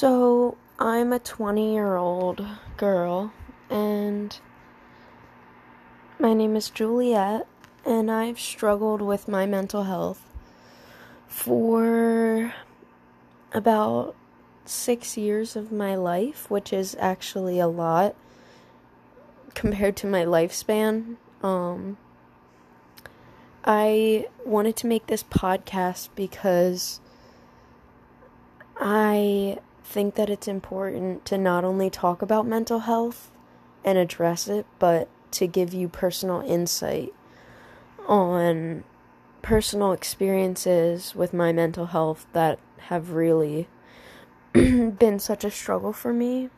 So, I'm a 20 year old girl, and my name is Juliet, and I've struggled with my mental health for about six years of my life, which is actually a lot compared to my lifespan. Um, I wanted to make this podcast because I think that it's important to not only talk about mental health and address it, but to give you personal insight on personal experiences with my mental health that have really been such a struggle for me.